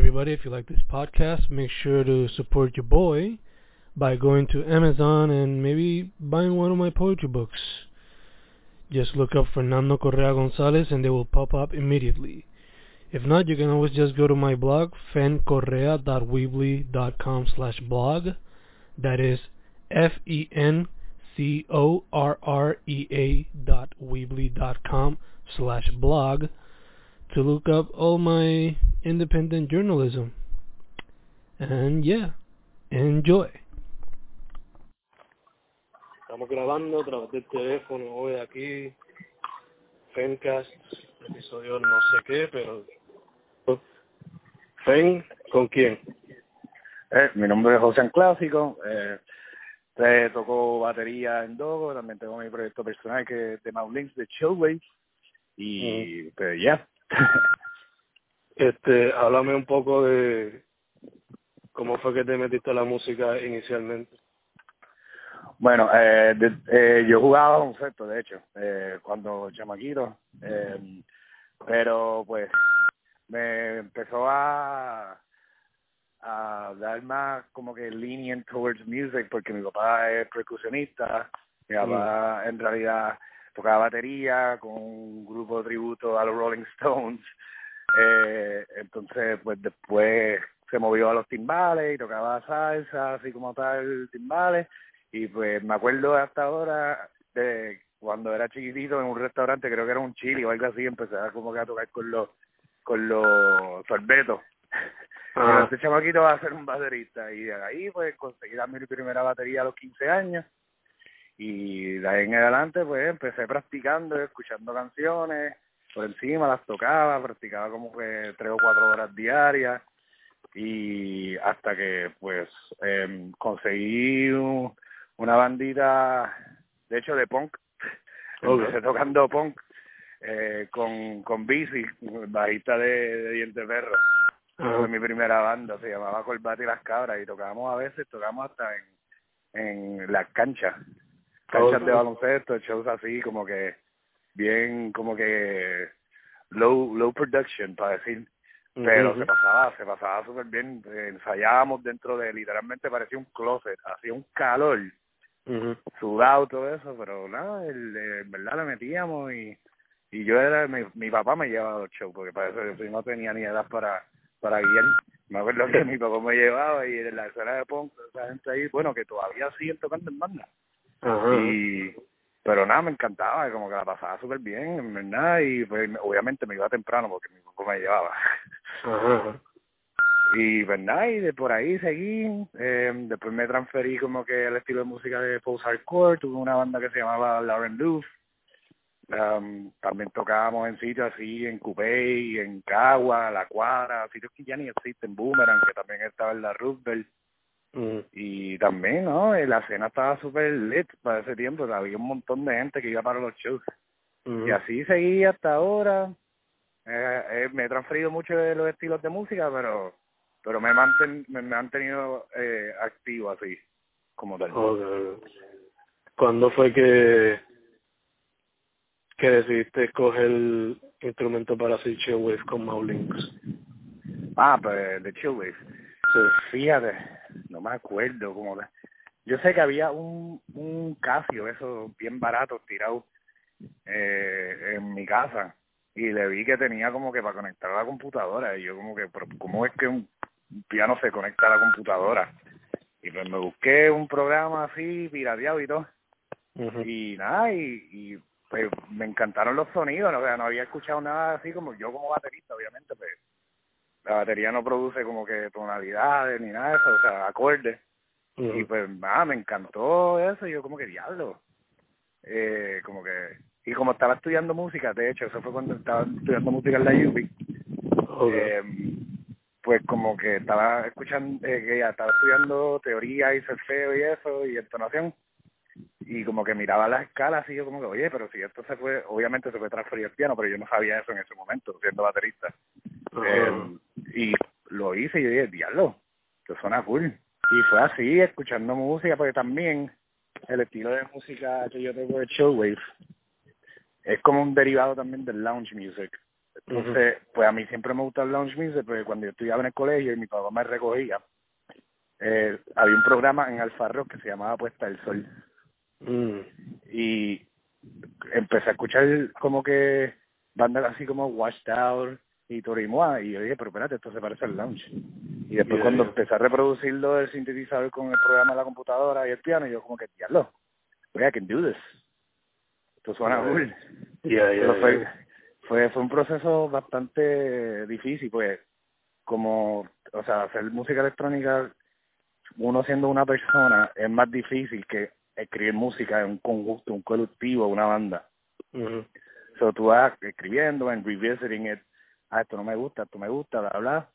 everybody. If you like this podcast, make sure to support your boy by going to Amazon and maybe buying one of my poetry books. Just look up Fernando Correa Gonzalez and they will pop up immediately. If not, you can always just go to my blog, fencorrea.weebly.com slash blog. That is F-E-N-C-O-R-R-E-A dot weebly dot com slash blog to look up all my independent journalism. And yeah, enjoy. Estamos grabando a través del teléfono hoy aquí, Fencast, episodio no sé qué, pero... Fen, ¿con quién? Eh, mi nombre es José Clásico, eh, te toco batería en Dogo, también tengo mi proyecto personal que es de Maulings de Chillwave, y mm. pues ya. este, háblame un poco de cómo fue que te metiste a la música inicialmente. Bueno, eh, eh, yo jugaba baloncesto, de hecho, eh, cuando chamaquito, eh, pero pues me empezó a a dar más como que lenient towards music porque mi papá es percusionista, mi papá mm. en realidad tocaba batería con un grupo de tributo a los Rolling Stones, eh, entonces pues después se movió a los timbales y tocaba salsa, así como tal timbales, y pues me acuerdo hasta ahora de cuando era chiquitito en un restaurante, creo que era un chili o algo así, empecé a como que a tocar con los con los sorbetos. Ah. Este chamaquito va a ser un baterista y de ahí pues conseguí mi primera batería a los 15 años y de ahí en adelante pues empecé practicando, escuchando canciones, por encima las tocaba, practicaba como que tres o cuatro horas diarias y hasta que pues eh, conseguí una bandita, de hecho de punk, empecé tocando punk eh, con, con Bici, bajista de, de Diente Perro. Fue mi primera banda, se llamaba Corbata y las Cabras y tocábamos a veces, tocamos hasta en, en las canchas canchas de baloncesto, shows así como que bien, como que low low production para decir, pero se pasaba, se pasaba súper bien, ensayábamos dentro de, literalmente parecía un closet, hacía un calor, sudado todo eso, pero nada, el, en verdad le metíamos y y yo era, mi, mi papá me llevaba a los shows, porque para eso yo no tenía ni edad para, para guiar. Me acuerdo que mi papá me llevaba y en la escena de punk, esa gente ahí, bueno, que todavía siguen tocando en banda. Y, pero nada, me encantaba, como que la pasaba súper bien, en verdad, y pues, obviamente me iba temprano porque mi papá me llevaba. Y pues nada, y de por ahí seguí, eh, después me transferí como que al estilo de música de post-hardcore, tuve una banda que se llamaba Lauren Doof, um, también tocábamos en sitios así, en Coupé, en Cagua, La Cuadra, sitios que ya ni existen, Boomerang, que también estaba en la Roosevelt, y también, ¿no? La escena estaba súper lit para ese tiempo, había un montón de gente que iba para los shows. Y así seguí hasta ahora. Eh, eh, me he transferido mucho de los estilos de música, pero pero me, manten, me, me han tenido eh, activo así, como tal. ¿Cuándo fue que, que decidiste escoger el instrumento para hacer Chillwave con Maulings? Ah, pues de Chillwave. fíjate, no me acuerdo cómo yo sé que había un un Casio eso bien barato tirado eh, en mi casa y le vi que tenía como que para conectar a la computadora y yo como que pero cómo es que un, piano se conecta a la computadora y pues me busqué un programa así pirateado y todo. Y nada y, y pues me encantaron los sonidos no, no había escuchado nada así como yo como baterista obviamente pues la batería no produce como que tonalidades ni nada de eso, o sea, acordes. Y pues, nada, me encantó eso, y yo como que diablo. Eh, como que, y como estaba estudiando música, de hecho, eso fue cuando estaba estudiando música en la UB, eh, pues como que estaba escuchando, eh, que ya estaba estudiando teoría y solfeo y eso, y entonación, y como que miraba las escalas y yo como que, oye, pero si esto se fue, obviamente se fue transferir al piano, pero yo no sabía eso en ese momento, siendo baterista. Eh, y lo hice y yo dije, diablo, que suena cool. Y fue así, escuchando música, porque también el estilo de música que yo tengo de Chillwave es como un derivado también del lounge music. Entonces, pues a mí siempre me gusta el lounge music, porque cuando yo estudiaba en el colegio y mi papá me recogía, eh, había un programa en Alfarro que se llamaba Puesta del Sol. Mm. Y empecé a escuchar como que bandas así como Washed Out y Torimoa, y yo dije, pero espérate, esto se parece al lounge. Y después Yeah, cuando yeah. empecé a reproducirlo del sintetizador con el programa de la computadora y el piano, yo como que, diablo, I can do this. Esto suena Yeah. cool. Pero fue, fue, fue un proceso bastante difícil, pues, como, o sea, hacer música electrónica, uno siendo una persona, es más difícil que escribir música en un conjunto, un colectivo, una banda. Ujú. So, tú vas escribiendo and revisiting it, ah, esto no me gusta, esto me gusta, bla, bla,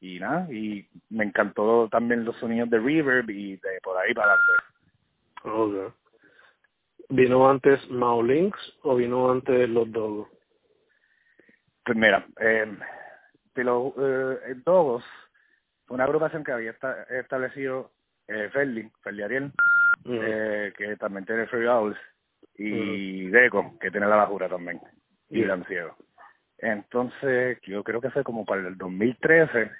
y nada, y me encantó también los sonidos de reverb y de por ahí para adelante. Okay. ¿Vino antes Maulinx o vino antes Los Dogos? Pues mira, eh, Pilo, eh, Dogos fue una agrupación que había esta- establecido eh, Ferli, Ferli Ariel, eh, que también tiene Free Owls, y Deco, que tiene la bajura también, y Yeah. Gran Ciego. Entonces, yo creo que fue como para el 2013,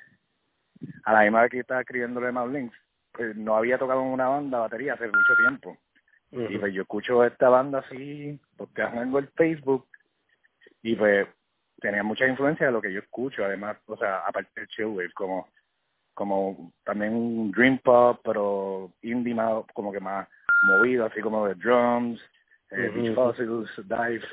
a la misma vez que estaba escribiendo de Links, pues no había tocado en una banda batería hace mucho tiempo. Y pues yo escucho esta banda así, porque tengo el Facebook, y pues tenía mucha influencia de lo que yo escucho, además, o sea, aparte del chillwave, como como también un dream pop, pero indie más, como que más movido, así como de drums, eh, Beach. Fossils, Dive.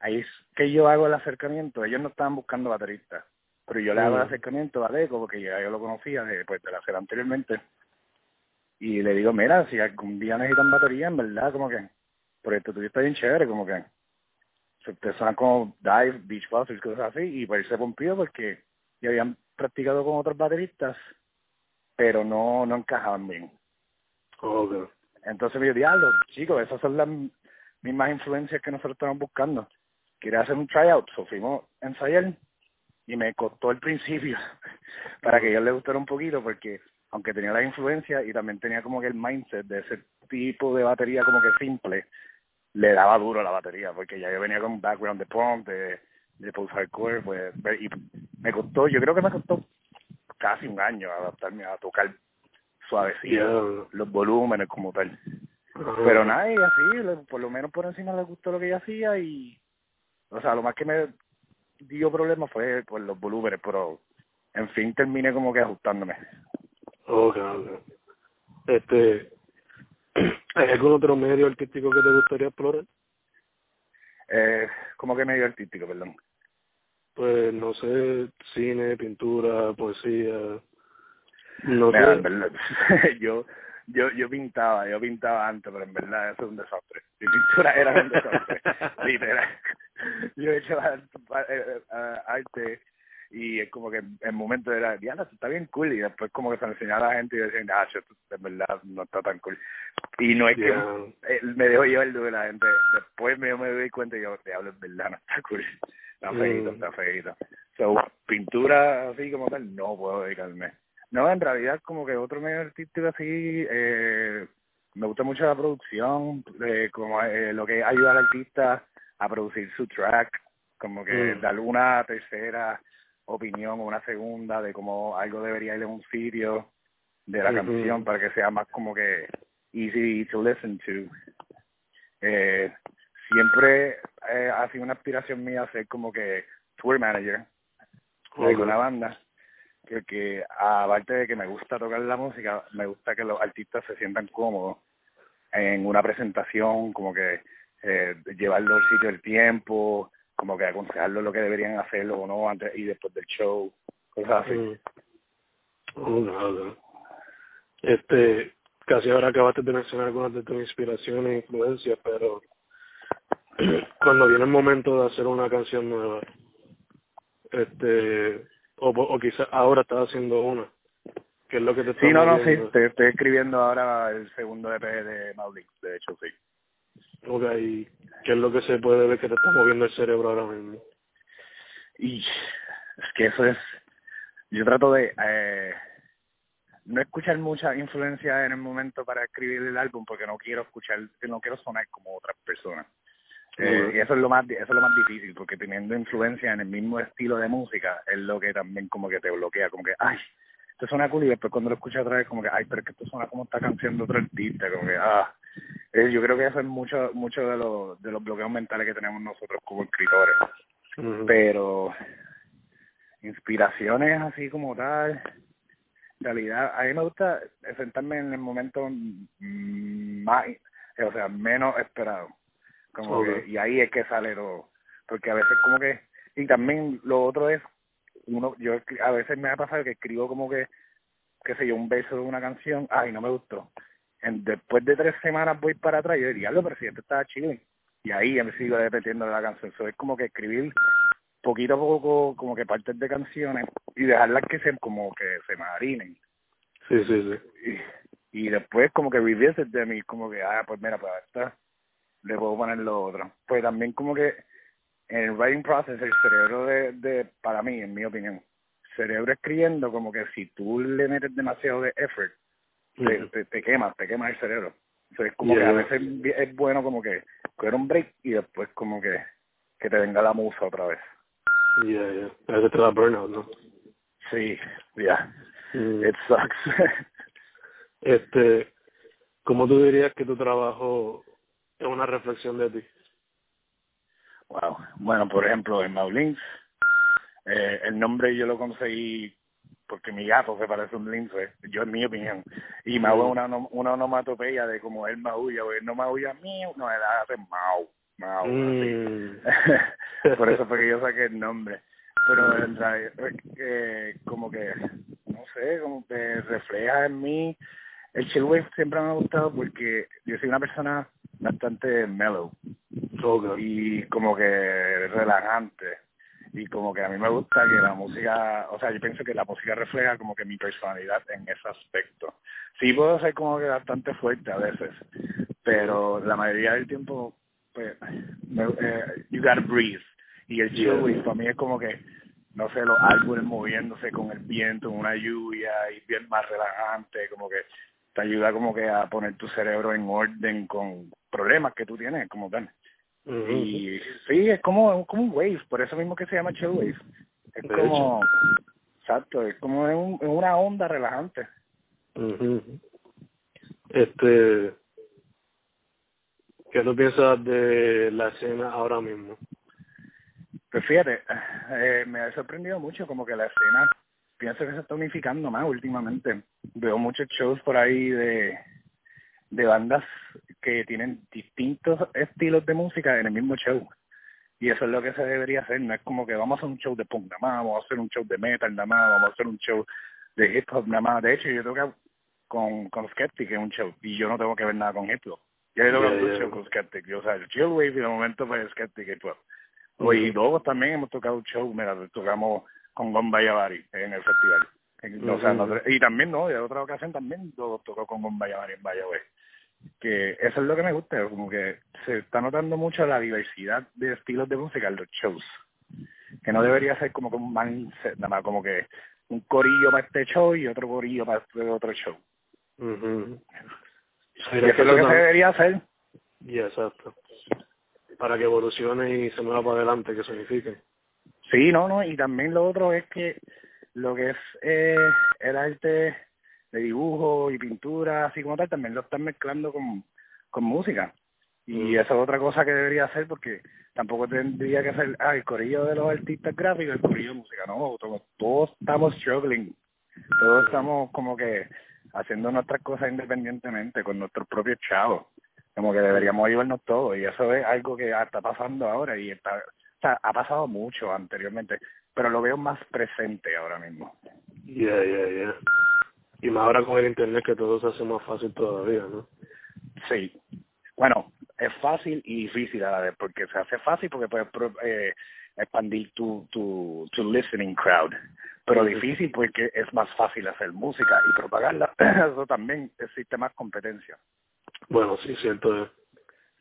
Ahí es que yo hago el acercamiento, ellos no estaban buscando bateristas, pero yo le hago el Mm. acercamiento a Deco, porque ya yo lo conocía de, pues, de la hacer anteriormente, y le digo, mira, si algún día necesitan batería, en verdad, como que, porque tu tuyo está bien chévere, como que, se te suenan como Dive, Beach Fossils, cosas así, y pues se pompió porque ya habían practicado con otros bateristas, pero no, no encajaban bien. Okay. Entonces me dijo, diablo, chicos, esas son las mismas influencias que nosotros estamos buscando. Quería hacer un tryout, so fuimos a ensayar y me costó el principio para que ellos les gustara un poquito porque aunque tenía la influencia y también tenía como que el mindset de ese tipo de batería como que simple, le daba duro a la batería porque ya yo venía con un background de punk, de, de post hardcore, pues, y me costó, yo creo que me costó casi un año adaptarme a tocar suavecito, los volúmenes como tal. Pero nada, y así, le- por lo menos por encima le gustó lo que yo hacía y, o sea, lo más que me dio problema fue por los volúmenes, pero en fin terminé como que ajustándome. Okay, okay. Este, ¿hay algún otro medio artístico que te gustaría explorar? Eh, como que medio artístico, perdón. Pues no sé, cine, pintura, poesía, no Mira, sé. verdad, yo, yo, yo pintaba, yo pintaba antes, pero en verdad eso es un desastre. Mi pintura era un desastre, literal. Yo he hecho arte, eh, eh, arte y es como que en el momento era, esto está bien cool, y después como que se lo enseñaba a la gente y ah, esto en verdad no está tan cool. Y no es que Yeah. eh, me dejó llevar de la gente, después me, me doy cuenta y yo, diablo, en verdad no está cool, está feito, Mm. está feito. So, pintura así como tal, no puedo dedicarme. No, en realidad como que otro medio artístico así, eh, me gusta mucho la producción, eh, como eh, lo que ayuda al artista a producir su track, como que Mm. darle una tercera opinión o una segunda de cómo algo debería ir en un sitio de la canción para que sea más como que easy to listen to. Eh, siempre eh, ha sido una aspiración mía ser como que tour manager de alguna banda que, que aparte de que me gusta tocar la música, me gusta que los artistas se sientan cómodos en una presentación, como que eh, llevarlo al sitio del tiempo, como que aconsejarlo lo que deberían hacerlo o no antes y después del show, cosas así. Mm. Okay, okay. Este, casi ahora acabaste de mencionar algunas de tus inspiraciones e influencias, pero cuando viene el momento de hacer una canción nueva, este, o, o quizás ahora estás haciendo una, ¿qué es lo que te Sí, no, no, sí, moviendo? estoy, estoy escribiendo ahora el segundo EP de Maulix, de hecho, sí. Ok, ¿y qué es lo que se puede ver que te está moviendo el cerebro ahora mismo? Y es que eso es, yo trato de eh, no escuchar mucha influencia en el momento para escribir el álbum porque no quiero escuchar, no quiero sonar como otras personas. Eh, y eso es lo más eso es lo más difícil porque teniendo influencia en el mismo estilo de música es lo que también como que te bloquea como que ay esto suena cool y después cuando lo escuchas otra vez como que ay pero es que esto suena como esta canción de otro artista como que ah. Eh, yo creo que eso es mucho mucho de los de los bloqueos mentales que tenemos nosotros como escritores. Pero inspiraciones así como tal en realidad a mí me gusta sentarme en el momento más o sea menos esperado como que, y ahí es que sale todo porque a veces como que y también lo otro es uno yo a veces me ha pasado que escribo como que qué sé yo un beso de una canción ay no me gustó en, después de tres semanas voy para atrás y yo diría, si esto estaba chido. Y ahí me sigo repitiendo la canción. Eso es como que escribir poquito a poco como que partes de canciones y dejarlas que se como que se marinen. Sí, sí, sí. Y, y después como que viviese de mí, como que, ah, pues mira, pues esta le puedo poner lo otro. Pues también como que en el writing process el cerebro de, de para mí, en mi opinión, cerebro escribiendo como que si tú le metes demasiado de effort, te, te, quema, te quema el cerebro. Entonces, como que a veces es bueno como que coger un break y después como que, que te venga la musa otra vez. Yeah, yeah. A veces te da burnout, ¿no? Sí, ya. Yeah. It sucks. este, ¿cómo tú dirías que tu trabajo es una reflexión de ti? Wow. Bueno, por ejemplo, en Maulins, eh, el nombre yo lo conseguí porque mi gato se parece a un lince, yo en mi opinión, y me hago una, una onomatopeya de como él maulla, o él no maulla mío, no, él hace mau, mau, mm. Por eso fue que yo saqué el nombre. Pero en realidad, eh, como que, no sé, como que refleja en mí, el chill wave siempre me ha gustado porque yo soy una persona bastante mellow y como que relajante y como que a mí me gusta que la música, o sea, yo pienso que la música refleja como que mi personalidad en ese aspecto. Sí puedo ser como que bastante fuerte a veces, pero la mayoría del tiempo, pues, me, eh, you gotta breathe. Y el chill para mí es como que, no sé, los árboles moviéndose con el viento, una lluvia y bien más relajante, como que te ayuda como que a poner tu cerebro en orden con problemas que tú tienes como tal. Y sí, es como, como un wave, por eso mismo que se llama chill wave. Es como, exacto, es como un, una onda relajante. Este, ¿qué tú piensas de la escena ahora mismo? Pues fíjate, eh, me ha sorprendido mucho como que la escena, pienso que se está unificando más últimamente. Veo muchos shows por ahí de de bandas que tienen distintos estilos de música en el mismo show. Y eso es lo que se debería hacer, no es como que vamos a hacer un show de punk nada más, vamos a hacer un show de metal nada más, vamos a hacer un show de hip hop nada más. De hecho, yo toco con, con Skeptic en un show y yo no tengo que ver nada con hip hop. Yo he tocado un show con Skeptic, yo, o sea, el Chill Wave y de momento fue Skeptic hip hop. Y luego también hemos tocado un show, mira, tocamos con Gomba Yavari en el festival. o sea, y también, ¿no? De otra ocasión también tocó con Gomba Yavari en Valladolid que eso es lo que me gusta, como que se está notando mucho la diversidad de estilos de música en los shows, que no debería ser como que un mindset, nada más como que un corillo para este show y otro corillo para este otro show. mhm eso es lo que se debería hacer. Y exacto. Para que evolucione y se mueva para adelante, que signifique. Sí, no, no, y también lo otro es que lo que es eh, el arte de dibujo y pintura, así como tal, también lo están mezclando con, con música. Y mm. esa es otra cosa que debería hacer porque tampoco tendría que ser ah, el corillo de los artistas gráficos, el corillo de música, no, todos, todos estamos struggling, todos estamos como que haciendo nuestras cosas independientemente con nuestros propios chavos, como que deberíamos ayudarnos todos y eso es algo que está pasando ahora y está, o sea, ha pasado mucho anteriormente, pero lo veo más presente ahora mismo. Yeah, yeah, yeah. Y más ahora con el internet que todo se hace más fácil todavía, ¿no? Sí. Bueno, es fácil y difícil a la vez, porque se hace fácil porque puedes eh, expandir tu, tu, tu listening crowd, pero difícil porque es más fácil hacer música y propagarla. Eso también existe más competencia. Bueno, sí, cierto es.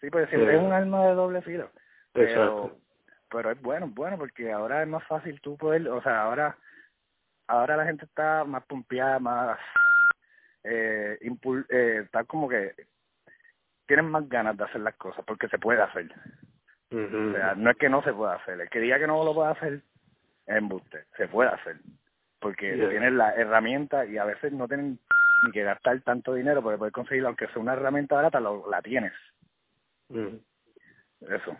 Sí, pues siempre es un arma de doble filo. Pero, pero es bueno, bueno, porque ahora es más fácil tú poder, o sea, ahora ahora la gente está más pompeada, más eh, impul eh, está como que tienen más ganas de hacer las cosas porque se puede hacer. O sea, no es que no se pueda hacer, el que diga que no lo puede hacer es embuste, se puede hacer, porque tienes la herramienta y a veces no tienen ni que gastar tanto dinero porque puedes conseguirlo, aunque sea una herramienta barata, lo, la tienes. Eso.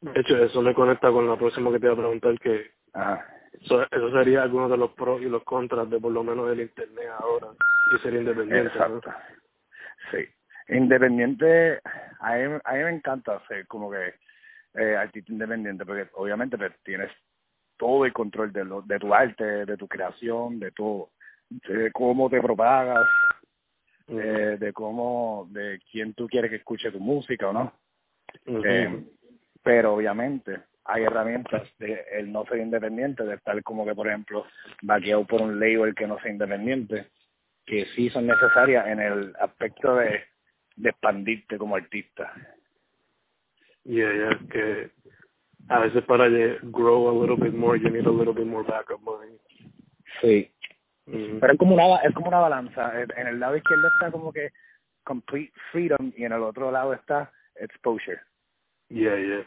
De hecho, eso me conecta con la próxima que te voy a preguntar, que Eso, eso sería alguno de los pros y los contras de por lo menos el Internet ahora y ser independiente. Exacto. Sí. Independiente, a mí, a mí me encanta ser como que eh, artista independiente, porque obviamente pues, tienes todo el control de, lo, de tu arte, de tu creación, de todo, de cómo te propagas, eh, de cómo, de quién tú quieres que escuche tu música o no. eh, pero obviamente hay herramientas de el no ser independiente, de estar como que, por ejemplo, vaqueado por un label que no sea independiente, que sí son necesarias en el aspecto de de expandirte como artista. y yeah, que a veces para grow a little bit more, you need a little bit more backup money. Sí. Mm-hmm. Pero es como una es como una balanza. En el lado izquierdo está como que complete freedom y en el otro lado está exposure. Yeah, yeah.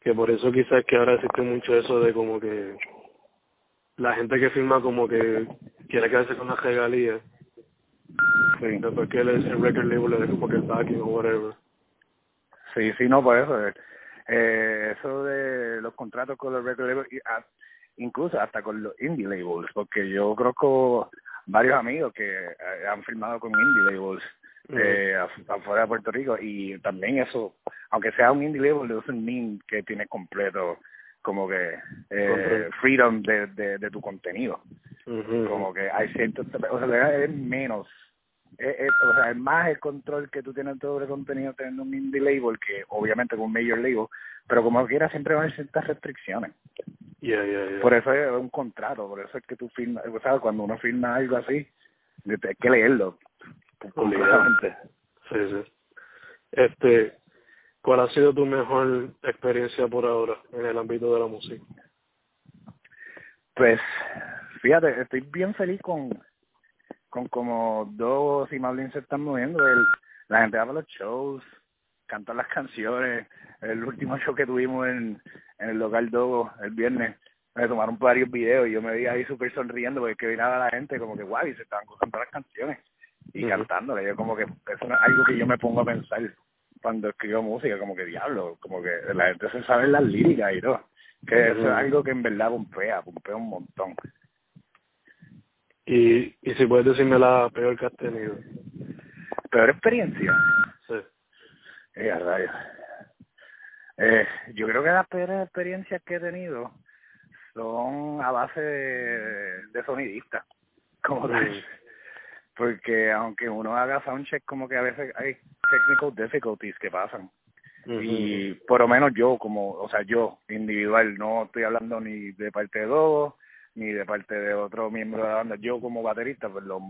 Que por eso quizás que ahora existe mucho eso de como que la gente que firma como que quiere quedarse con las regalías Sí. Después que el record label le como que el backing o whatever. Sí, sí, no, por eso. Eh, eso de los contratos con los record labels, incluso hasta con los indie labels, porque yo conozco varios amigos que eh, han firmado con indie labels eh, afuera de Puerto Rico y también eso, aunque sea un indie label, es un mean que tiene completo como que eh, freedom de, de, de tu contenido. Como que hay ciertos, o sea, es menos es, o sea, es más el control que tú tienes sobre contenido teniendo un indie label que obviamente con un major label, pero como quiera siempre van a haber ciertas restricciones. Por eso es un contrato, por eso es que tú firmas, ¿sabes? Cuando uno firma algo así, hay que leerlo completamente. Sí, sí. Este, ¿cuál ha sido tu mejor experiencia por ahora en el ámbito de la música? Pues, fíjate, estoy bien feliz con con como dos y Marlin se están moviendo. El, la gente va a los shows, cantan las canciones. El último show que tuvimos en, en el local Dogo el viernes, me tomaron varios videos y yo me vi ahí súper sonriendo porque que la gente como que guay, se estaban gustando las canciones y cantándole. Yo como que es algo que yo me pongo a pensar cuando escribo música, como que diablo, como que la gente se sabe las líricas y todo. Que eso es algo que en verdad pompea, pompea un montón. Y, y si puedes decirme la peor que has tenido. ¿Peor experiencia? Sí. Eh, rayos. Eh, yo creo que las peores experiencias que he tenido son a base de, de sonidista, como tal. Porque aunque uno haga soundcheck, como que a veces hay technical difficulties que pasan. Y por lo menos yo, como, o sea, yo individual, no estoy hablando ni de parte de dos ni de parte de otro miembro de la banda. Yo como baterista, pues lo,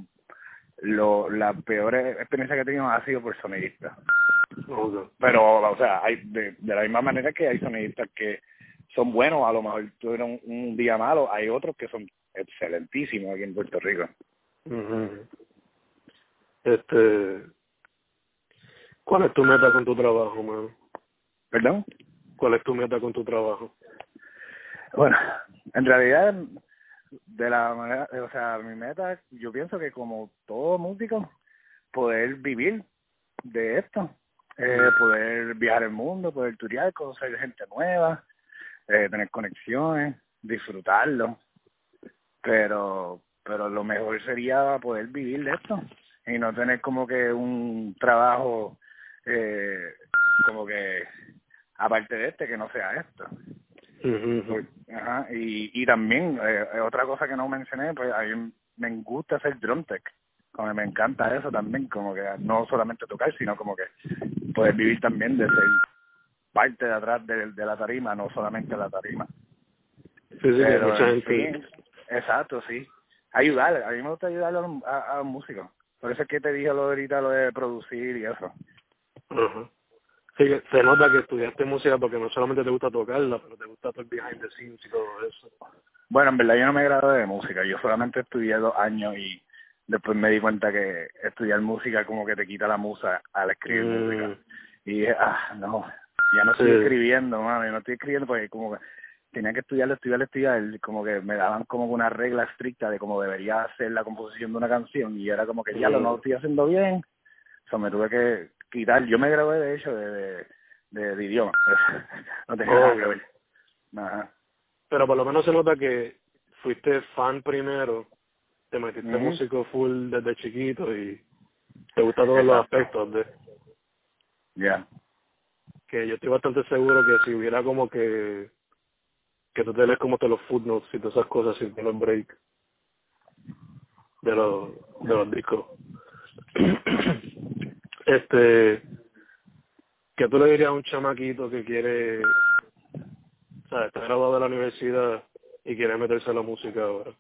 lo la peor experiencia que he tenido ha sido por sonidista. Pero, o sea, hay de, de la misma manera que hay sonidistas que son buenos, a lo mejor tuvieron un día malo, hay otros que son excelentísimos aquí en Puerto Rico. Este, ¿cuál es tu meta con tu trabajo, man? ¿Perdón? ¿Cuál es tu meta con tu trabajo? Bueno, en realidad de la manera, o sea, mi meta, yo pienso que como todo músico, poder vivir de esto, eh, poder viajar el mundo, poder turear, conocer gente nueva, eh, tener conexiones, disfrutarlo, pero pero lo mejor sería poder vivir de esto y no tener como que un trabajo eh, como que aparte de este que no sea esto Ajá, y, y también, eh, eh, otra cosa que no mencioné, pues a mí me gusta hacer drum tech. Como me encanta eso también, como que no solamente tocar, sino como que poder vivir también de ser parte de atrás de, de la tarima, no solamente la tarima. Sí, sí, exacto, sí. Ayudar, a mí me gusta ayudar a, a, los músicos. Por eso es que te dije lo de ahorita, lo de producir y eso. Ajá se nota que estudiaste música porque no solamente te gusta tocarla, pero te gusta todo el behind the scenes y todo eso. Bueno, en verdad yo no me gradué de música, yo solamente estudié dos años y después me di cuenta que estudiar música como que te quita la musa al escribir mm. música. Y dije, ah, no, Ya no estoy escribiendo, mano, yo no estoy escribiendo porque como que tenía que estudiar, estudiar, estudiar, como que me daban como una regla estricta de cómo debería ser la composición de una canción y era como que ya lo no estoy haciendo bien, o sea, me tuve que quitar, yo me gradué de hecho de, de, de, idioma, no tenía nada que ver. Ajá. Pero por lo menos se nota que fuiste fan primero, te metiste músico full desde chiquito y te gustan todos los aspectos de... Ya. Que yo estoy bastante seguro que si hubiera como que que tú te lees como te los footnotes y todas esas cosas sin los break de los de los discos. Este que tú le dirías a un chamaquito que quiere o sea está graduado de la universidad y quiere meterse a la música ahora.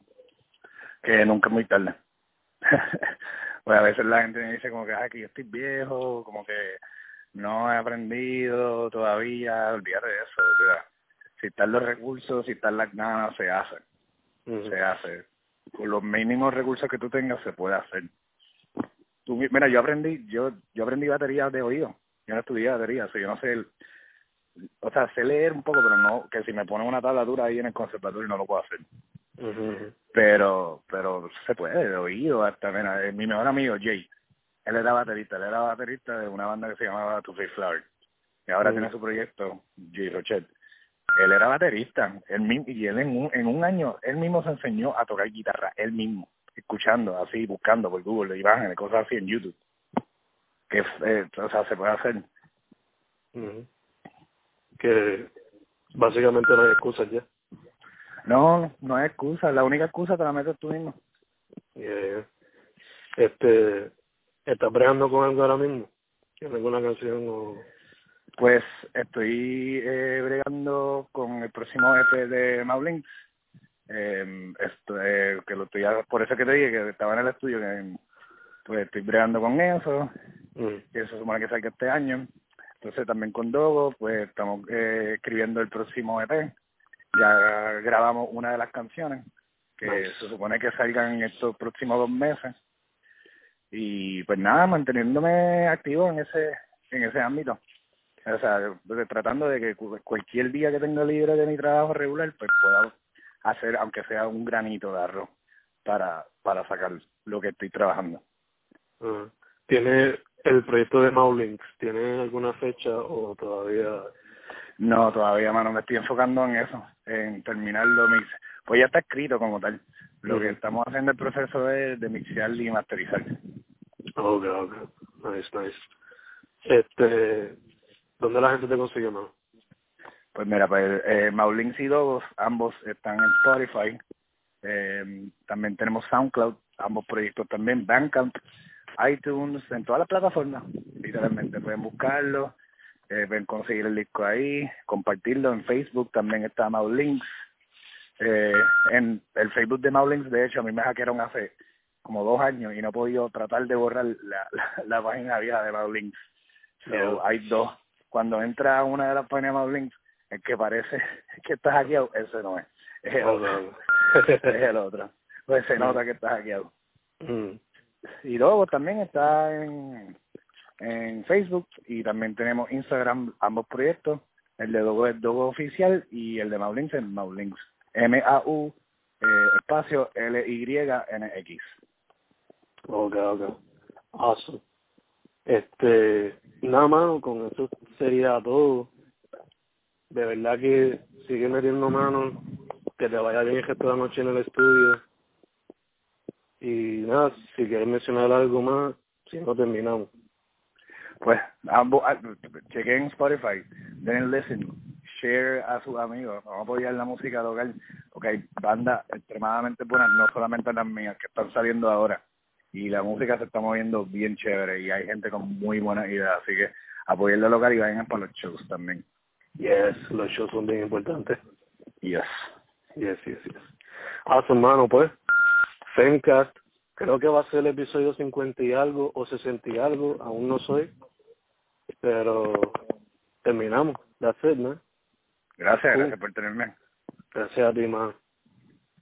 Que nunca es muy tarde. Pues a veces la gente me dice como que que yo estoy viejo como que no he aprendido todavía olvídate de eso si están los recursos, si están las ganas, se hace. Se hace. Con los mínimos recursos que tú tengas, se puede hacer. Tú, mira, yo aprendí, yo yo aprendí batería de oído. Yo no estudié batería, o sea, yo no sé, o sea, sé leer un poco, pero no, que si me ponen una tablatura ahí en el conservatorio no lo puedo hacer. Pero, pero se puede, de oído hasta, mira, eh, mi mejor amigo, Jay, él era baterista, él era baterista de una banda que se llamaba Two Face Flower. Y ahora tiene su proyecto, Jay Rochet él era baterista, él y él en un, en un año, él mismo se enseñó a tocar guitarra, él mismo, escuchando, así, buscando por Google, imágenes, cosas así en YouTube. Que, eh, o sea, se puede hacer. Que básicamente no hay excusas ya. No, no hay excusa, la única excusa te la metes tú mismo. Este, ¿estás bregando con algo ahora mismo? ¿Tienes alguna canción o...? Pues estoy eh, bregando con el próximo EP de Maulin. Eh, esto, eh, que lo estoy, por eso que te dije que estaba en el estudio, que pues estoy bregando con eso, mm. que eso supone que salga este año. Entonces también con Dogo, pues estamos eh, escribiendo el próximo EP. Ya grabamos una de las canciones, que se supone que salgan en estos próximos dos meses. Y pues nada, manteniéndome activo en ese en ese ámbito o sea, tratando de que cualquier día que tenga libre de mi trabajo regular, pues pueda hacer, aunque sea un granito de arroz, para, para sacar lo que estoy trabajando. ¿Tiene el proyecto de Maulinks, tiene alguna fecha o todavía? No, todavía, mano, me estoy enfocando en eso, en terminar lo mix. Pues ya está escrito como tal. Lo que estamos haciendo el proceso es de mixear y masterizar. Ok, ok. Nice, nice. Este, ¿Dónde la gente te consigue, más? Pues mira, pues eh, Maulins y Dogos, ambos están en Spotify. Eh, también tenemos SoundCloud, ambos proyectos también, Bandcamp, iTunes, en todas las plataformas, literalmente. Pueden buscarlo, eh, pueden conseguir el disco ahí, compartirlo en Facebook, también está Maulins. Eh, en el Facebook de Maulins, de hecho, a mí me hackearon hace como dos años y no he podido tratar de borrar la, la, página vieja de Maulins. So, hay dos cuando entra una de las páginas más links, el que parece que está hackeado, ese no es. Es el otro. es el otro. Pues se nota que está hackeado. Mm. Y luego también está en, en Facebook y también tenemos Instagram, ambos proyectos. El de Dogo es Dogo Oficial y el de Maulinks es Maulinks. M-A-U eh, espacio L-Y-N-X. Ok, ok. Awesome. Este, nada más, con eso sería todo. De verdad que sigue metiendo mano, que te vaya bien esta la noche en el estudio. Y nada, si quieres mencionar algo más, si no terminamos. Pues ambos, ah, chequen Spotify, den listen, share a sus amigos, vamos a apoyar la música local, hay bandas extremadamente buenas, no solamente las mías que están saliendo ahora, y la música se está moviendo bien chévere y hay gente con muy buenas ideas, así que apoyen lo local y vayan para los shows también. Yes, los shows son bien importantes. Yes. Yes, yes, yes. Awesome, mano, pues. Fencast, creo que va a ser el episodio 50 y algo o 60 y algo, aún no soy, pero terminamos. That's it, ¿no? Gracias, gracias por tenerme. Gracias a ti, mano.